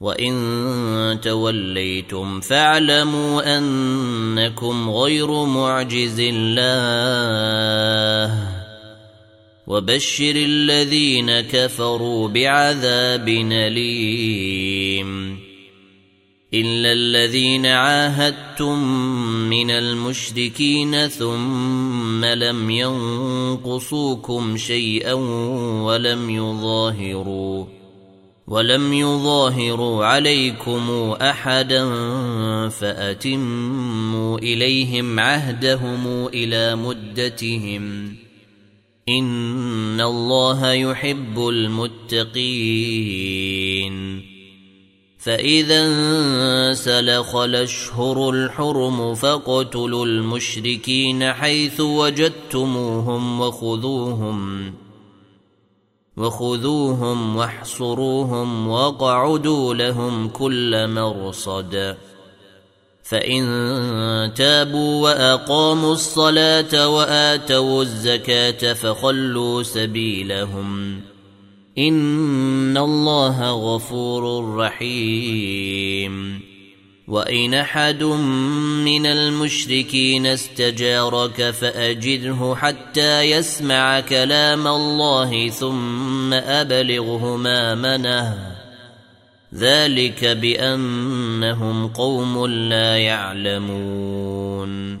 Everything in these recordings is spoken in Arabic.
وان توليتم فاعلموا انكم غير معجز الله وبشر الذين كفروا بعذاب اليم الا الذين عاهدتم من المشركين ثم لم ينقصوكم شيئا ولم يظاهروا ولم يظاهروا عليكم أحدا فأتموا إليهم عهدهم إلى مدتهم. إن الله يحب المتقين. فإذا انسلخ الأشهر الحرم فاقتلوا المشركين حيث وجدتموهم وخذوهم. وخذوهم واحصروهم واقعدوا لهم كل مرصد. فإن تابوا وأقاموا الصلاة وآتوا الزكاة فخلوا سبيلهم. إن الله غفور رحيم. وان احد من المشركين استجارك فاجره حتى يسمع كلام الله ثم ابلغه مامنه ذلك بانهم قوم لا يعلمون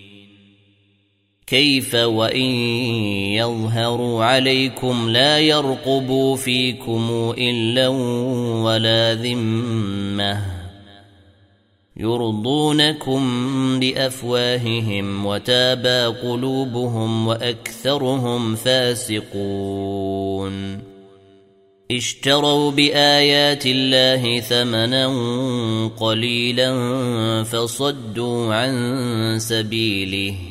كيف وإن يظهروا عليكم لا يرقبوا فيكم إلا ولا ذمة يرضونكم بأفواههم وتابى قلوبهم وأكثرهم فاسقون اشتروا بآيات الله ثمنا قليلا فصدوا عن سبيله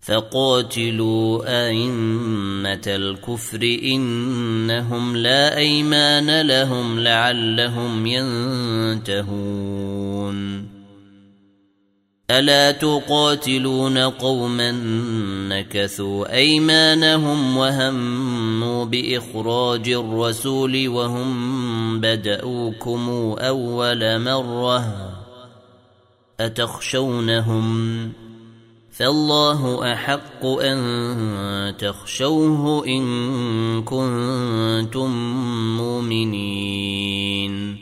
فقاتلوا أئمة الكفر إنهم لا أيمان لهم لعلهم ينتهون ألا تقاتلون قوما نكثوا أيمانهم وهموا بإخراج الرسول وهم بدأوكم أول مرة أتخشونهم ؟ فالله أحق أن تخشوه إن كنتم مؤمنين.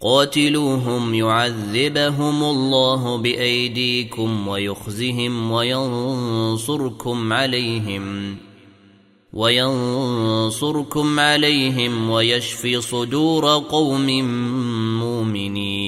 قاتلوهم يعذبهم الله بأيديكم ويخزهم وينصركم عليهم وينصركم عليهم ويشفي صدور قوم مؤمنين.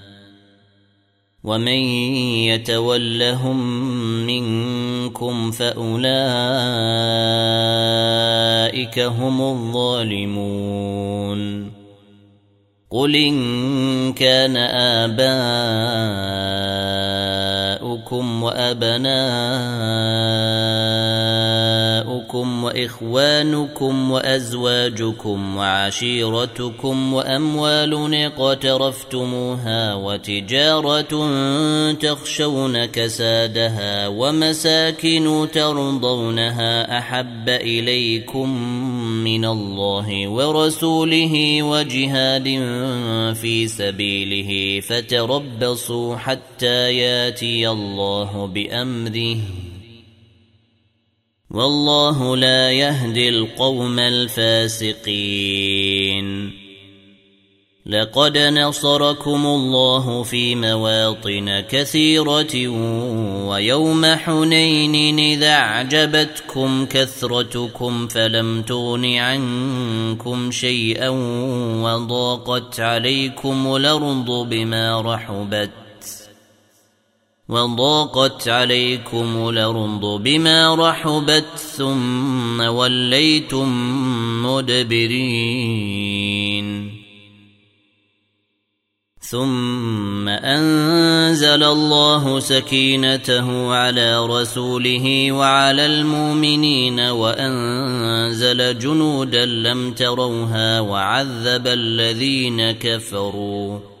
ومن يتولهم منكم فأولئك هم الظالمون. قل إن كان آباؤكم وأبناؤكم وإخوانكم وأزواجكم وعشيرتكم وأموال اقترفتموها وتجارة تخشون كسادها ومساكن ترضونها أحب إليكم من الله ورسوله وجهاد في سبيله فتربصوا حتى ياتي الله بأمره والله لا يهدي القوم الفاسقين. لقد نصركم الله في مواطن كثيرة ويوم حنين إذا أعجبتكم كثرتكم فلم تغن عنكم شيئا وضاقت عليكم الأرض بما رحبت. وضاقت عليكم الأرض بما رحبت ثم وليتم مدبرين. ثم أنزل الله سكينته على رسوله وعلى المؤمنين وأنزل جنودا لم تروها وعذب الذين كفروا.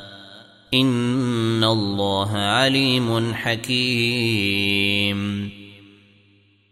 ان الله عليم حكيم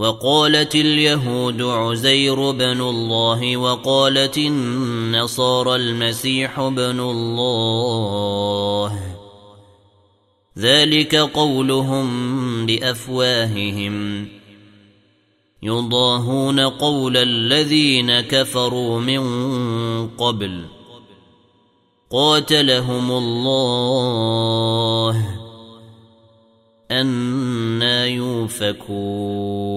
وقالت اليهود عزير بن الله وقالت النصارى المسيح بن الله. ذلك قولهم بأفواههم. يضاهون قول الذين كفروا من قبل. قاتلهم الله. أنا يوفكون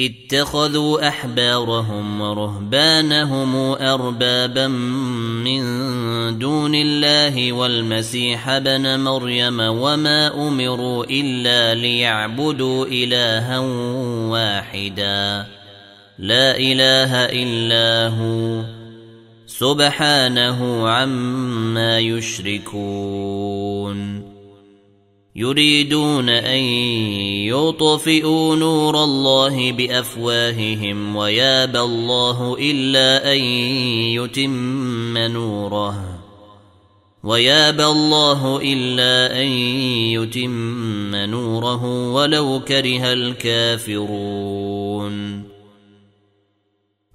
اتخذوا أحبارهم ورهبانهم أربابا من دون الله والمسيح ابن مريم وما أمروا إلا ليعبدوا إلها واحدا لا إله إلا هو سبحانه عما يشركون يريدون أن يطفئوا نور الله بأفواههم ويابى الله إلا أن يتم نوره ويابى الله إلا أن يتم نوره ولو كره الكافرون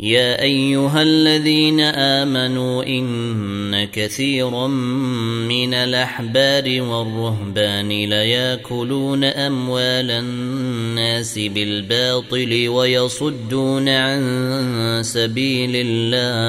يا أيها الذين آمنوا إن كثيرا من الأحبار والرهبان ليأكلون أموال الناس بالباطل ويصدون عن سبيل الله.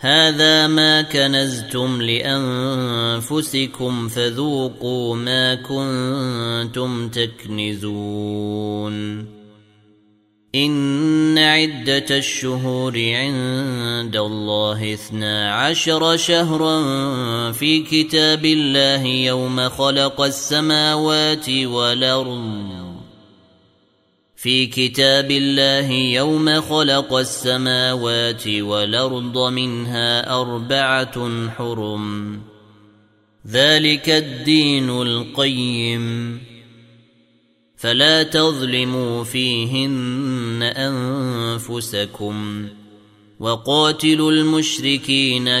هذا ما كنزتم لأنفسكم فذوقوا ما كنتم تكنزون. إن عدة الشهور عند الله اثنا عشر شهرا في كتاب الله يوم خلق السماوات والأرض. في كتاب الله يوم خلق السماوات والأرض منها أربعة حرم. ذلك الدين القيم. فلا تظلموا فيهن أنفسكم وقاتلوا المشركين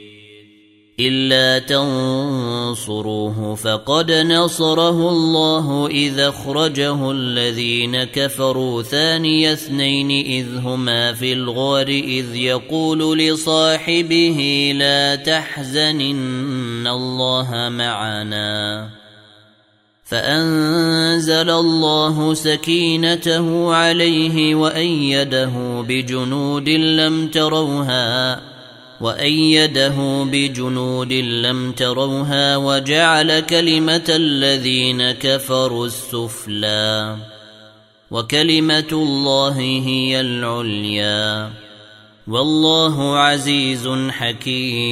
إلا تنصروه فقد نصره الله إذا أخرجه الذين كفروا ثاني اثنين إذ هما في الغار إذ يقول لصاحبه لا تحزن إن الله معنا. فأنزل الله سكينته عليه وأيده بجنود لم تروها وأيده بجنود لم تروها وجعل كلمة الذين كفروا السفلى. وكلمة الله هي العليا. والله عزيز حكيم.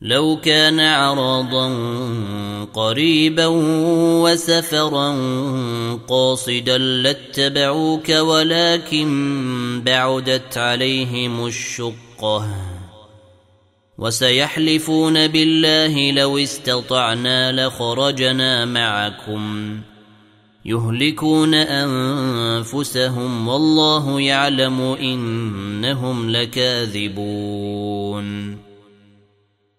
لو كان عراضا قريبا وسفرا قاصدا لاتبعوك ولكن بعدت عليهم الشقة. وسيحلفون بالله لو استطعنا لخرجنا معكم. يهلكون أنفسهم والله يعلم إنهم لكاذبون.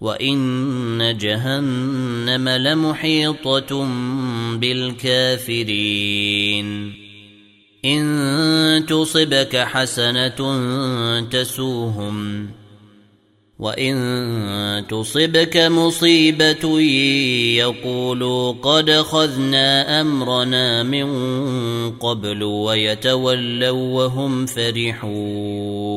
وان جهنم لمحيطه بالكافرين ان تصبك حسنه تسوهم وان تصبك مصيبه يقولوا قد خذنا امرنا من قبل ويتولوا وهم فرحون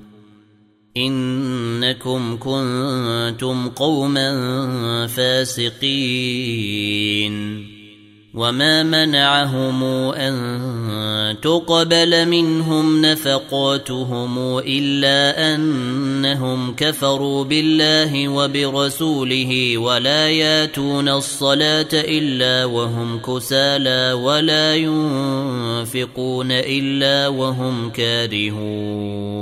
إنكم كنتم قوما فاسقين. وما منعهم أن تقبل منهم نفقاتهم إلا أنهم كفروا بالله وبرسوله ولا ياتون الصلاة إلا وهم كسالى ولا ينفقون إلا وهم كارهون.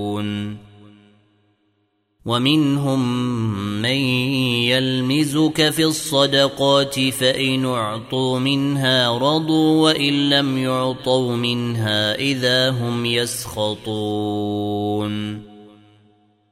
ومنهم من يلمزك في الصدقات فإن اعطوا منها رضوا وإن لم يعطوا منها إذا هم يسخطون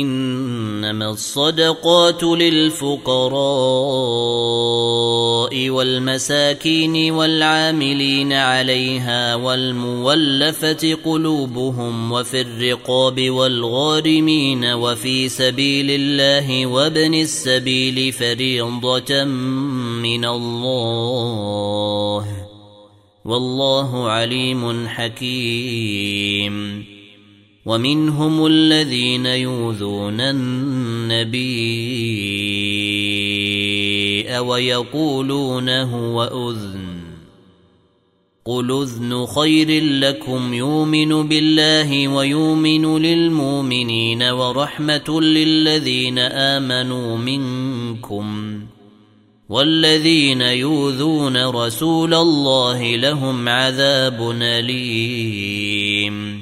إنما الصدقات للفقراء والمساكين والعاملين عليها والمولفة قلوبهم وفي الرقاب والغارمين وفي سبيل الله وابن السبيل فريضة من الله. والله عليم حكيم. ومنهم الذين يؤذون النبي ويقولون هو أذن. قل اذن خير لكم يؤمن بالله ويؤمن للمؤمنين ورحمه للذين امنوا منكم والذين يؤذون رسول الله لهم عذاب اليم.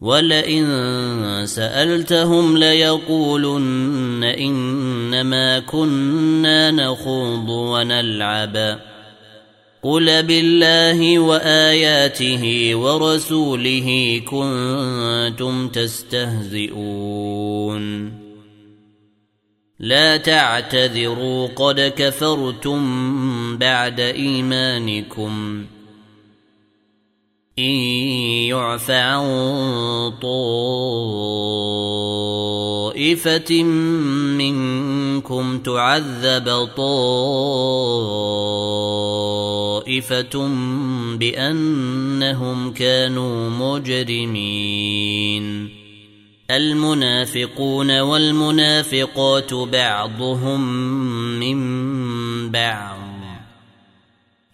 ولئن سألتهم ليقولن إنما كنا نخوض ونلعب. قل بالله وآياته ورسوله كنتم تستهزئون. لا تعتذروا قد كفرتم بعد إيمانكم. إن يعف عن طائفة منكم تعذب طائفة بأنهم كانوا مجرمين. المنافقون والمنافقات بعضهم من بعض.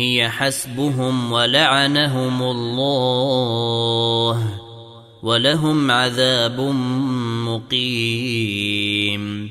هي حسبهم ولعنهم الله ولهم عذاب مقيم.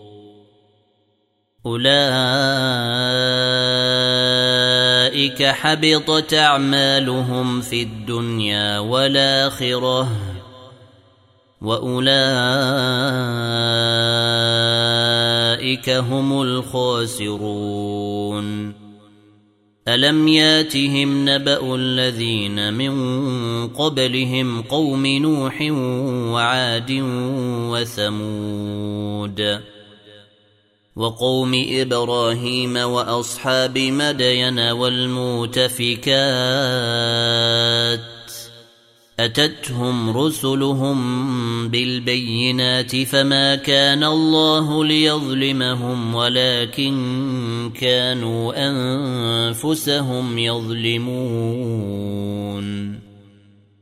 أولئك حبطت أعمالهم في الدنيا والآخرة وأولئك هم الخاسرون. ألم ياتهم نبأ الذين من قبلهم قوم نوح وعاد وثمود؟ وقوم إبراهيم وأصحاب مدين والمؤتفكات أتتهم رسلهم بالبينات فما كان الله ليظلمهم ولكن كانوا أنفسهم يظلمون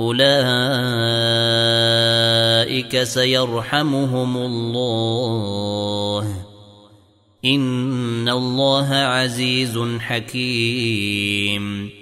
أولئك سيرحمهم الله. إن الله عزيز حكيم.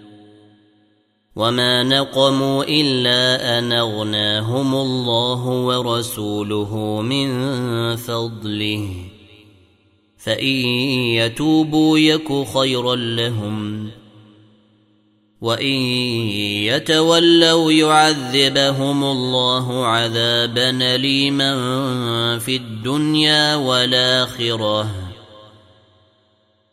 وما نقموا الا ان اغناهم الله ورسوله من فضله فان يتوبوا يك خيرا لهم وان يتولوا يعذبهم الله عذابا اليما في الدنيا والاخره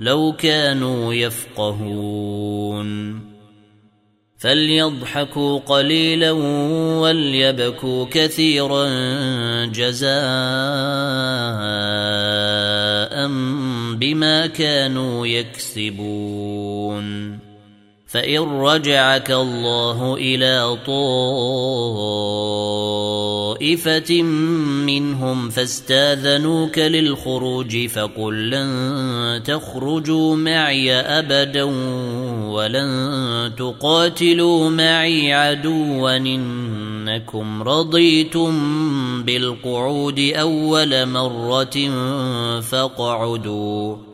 لو كانوا يفقهون. فليضحكوا قليلا وليبكوا كثيرا جزاء بما كانوا يكسبون. فإن رجعك الله إلى طائفة منهم فاستاذنوك للخروج فقل لن تخرجوا معي أبدا ولن تقاتلوا معي عدوا إنكم رضيتم بالقعود أول مرة فاقعدوا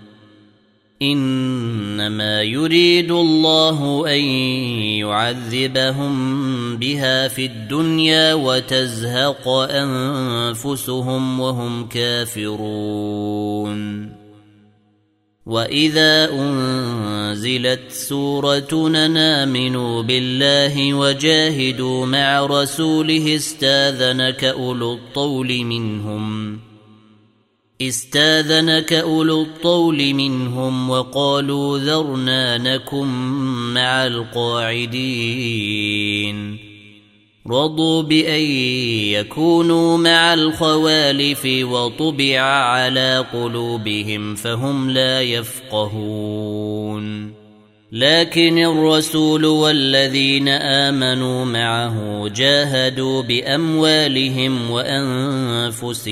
إنما يريد الله أن يعذبهم بها في الدنيا وتزهق أنفسهم وهم كافرون. وإذا أنزلت سورة نامنوا بالله وجاهدوا مع رسوله استاذنك أولو الطول منهم. استاذنك أولو الطول منهم وقالوا ذرنا نكن مع القاعدين. رضوا بأن يكونوا مع الخوالف وطبع على قلوبهم فهم لا يفقهون. لكن الرسول والذين آمنوا معه جاهدوا بأموالهم وأنفسهم.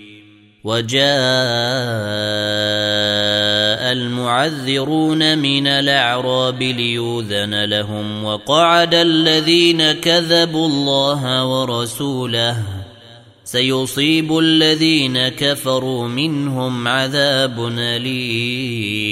وجاء المعذرون من الأعراب ليوذن لهم وقعد الذين كذبوا الله ورسوله. سيصيب الذين كفروا منهم عذاب أليم.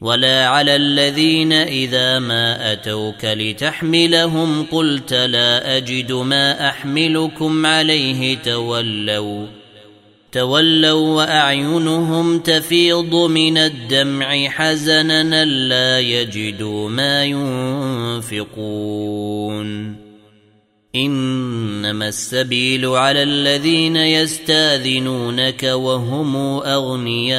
ولا على الذين اذا ما اتوك لتحملهم قلت لا اجد ما احملكم عليه تولوا تولوا واعينهم تفيض من الدمع حزنا لا يجدوا ما ينفقون انما السبيل على الذين يستاذنونك وهم اغنياء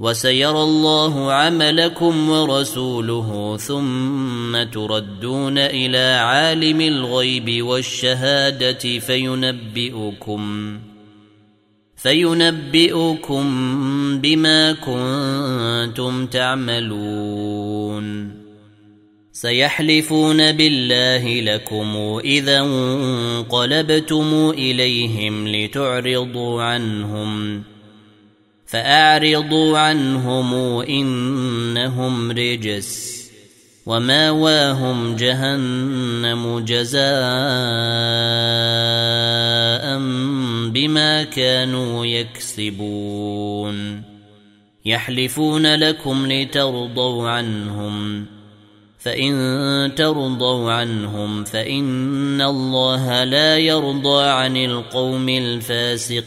وسيرى الله عملكم ورسوله ثم تردون إلى عالم الغيب والشهادة فينبئكم فينبئكم بما كنتم تعملون سيحلفون بالله لكم إذا انقلبتم إليهم لتعرضوا عنهم فأعرضوا عنهم إنهم رجس وماواهم جهنم جزاء بما كانوا يكسبون. يحلفون لكم لترضوا عنهم فإن ترضوا عنهم فإن الله لا يرضى عن القوم الفاسقين.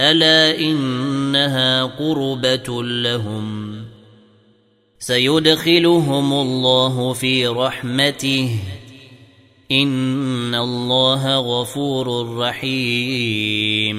ألا إنها قربة لهم سيدخلهم الله في رحمته إن الله غفور رحيم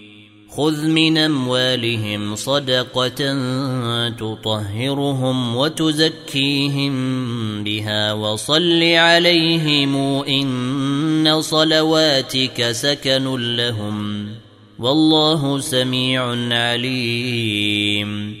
خذ من اموالهم صدقه تطهرهم وتزكيهم بها وصل عليهم ان صلواتك سكن لهم والله سميع عليم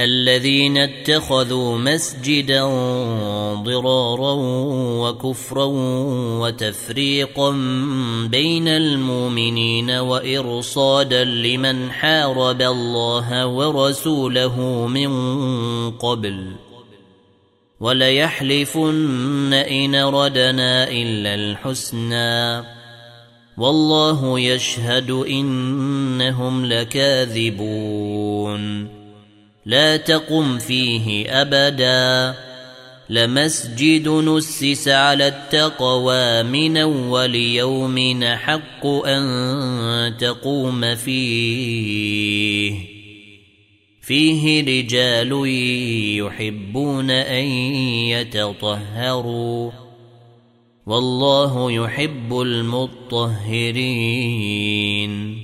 الذين اتخذوا مسجدا ضرارا وكفرا وتفريقا بين المؤمنين وإرصادا لمن حارب الله ورسوله من قبل. وليحلفن إن ردنا إلا الحسنى. والله يشهد إنهم لكاذبون. لا تقم فيه أبدا. لمسجد نسس على التقوى من أول يوم حق أن تقوم فيه. فيه رجال يحبون أن يتطهروا. والله يحب المطهرين.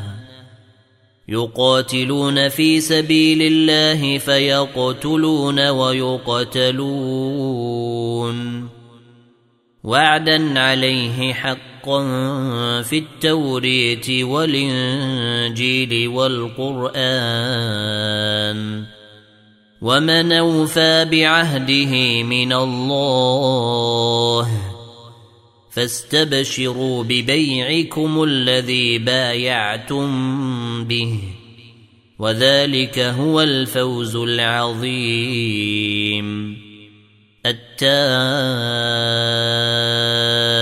يقاتلون في سبيل الله فيقتلون ويقتلون. وعدا عليه حقا في التوريت والإنجيل والقرآن. ومن أوفى بعهده من الله فاستبشروا ببيعكم الذي بايعتم به وذلك هو الفوز العظيم.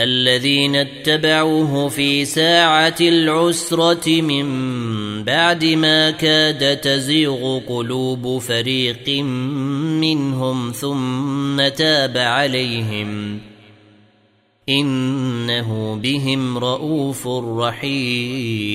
الذين اتبعوه في ساعة العسرة من بعد ما كاد تزيغ قلوب فريق منهم ثم تاب عليهم. إنه بهم رؤوف رحيم.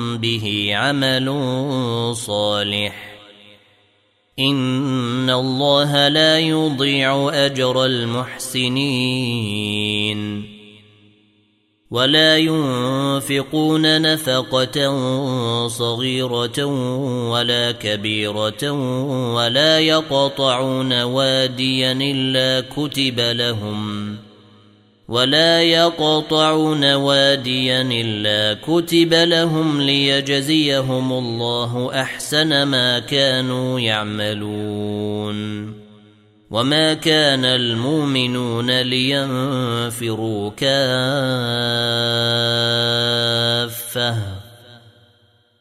به عمل صالح. إن الله لا يضيع أجر المحسنين. ولا ينفقون نفقة صغيرة ولا كبيرة ولا يقطعون واديا إلا كتب لهم. ولا يقطعون واديا إلا كتب لهم ليجزيهم الله أحسن ما كانوا يعملون وما كان المؤمنون لينفروا كافه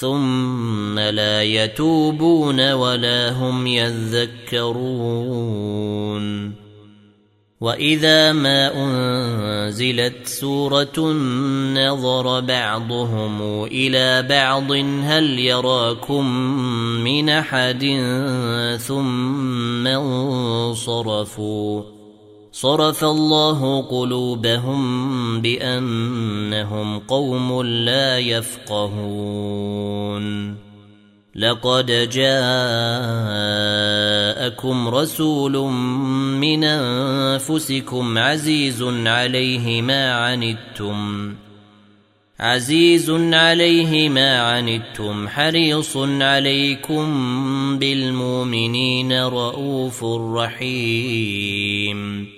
ثم لا يتوبون ولا هم يذكرون. وإذا ما أنزلت سورة نظر بعضهم إلى بعض هل يراكم من أحد ثم انصرفوا؟ صرف الله قلوبهم بأنهم قوم لا يفقهون. لقد جاءكم رسول من أنفسكم عزيز عليه ما عنتم. عزيز عليه ما عنتم. حريص عليكم بالمؤمنين رؤوف رحيم.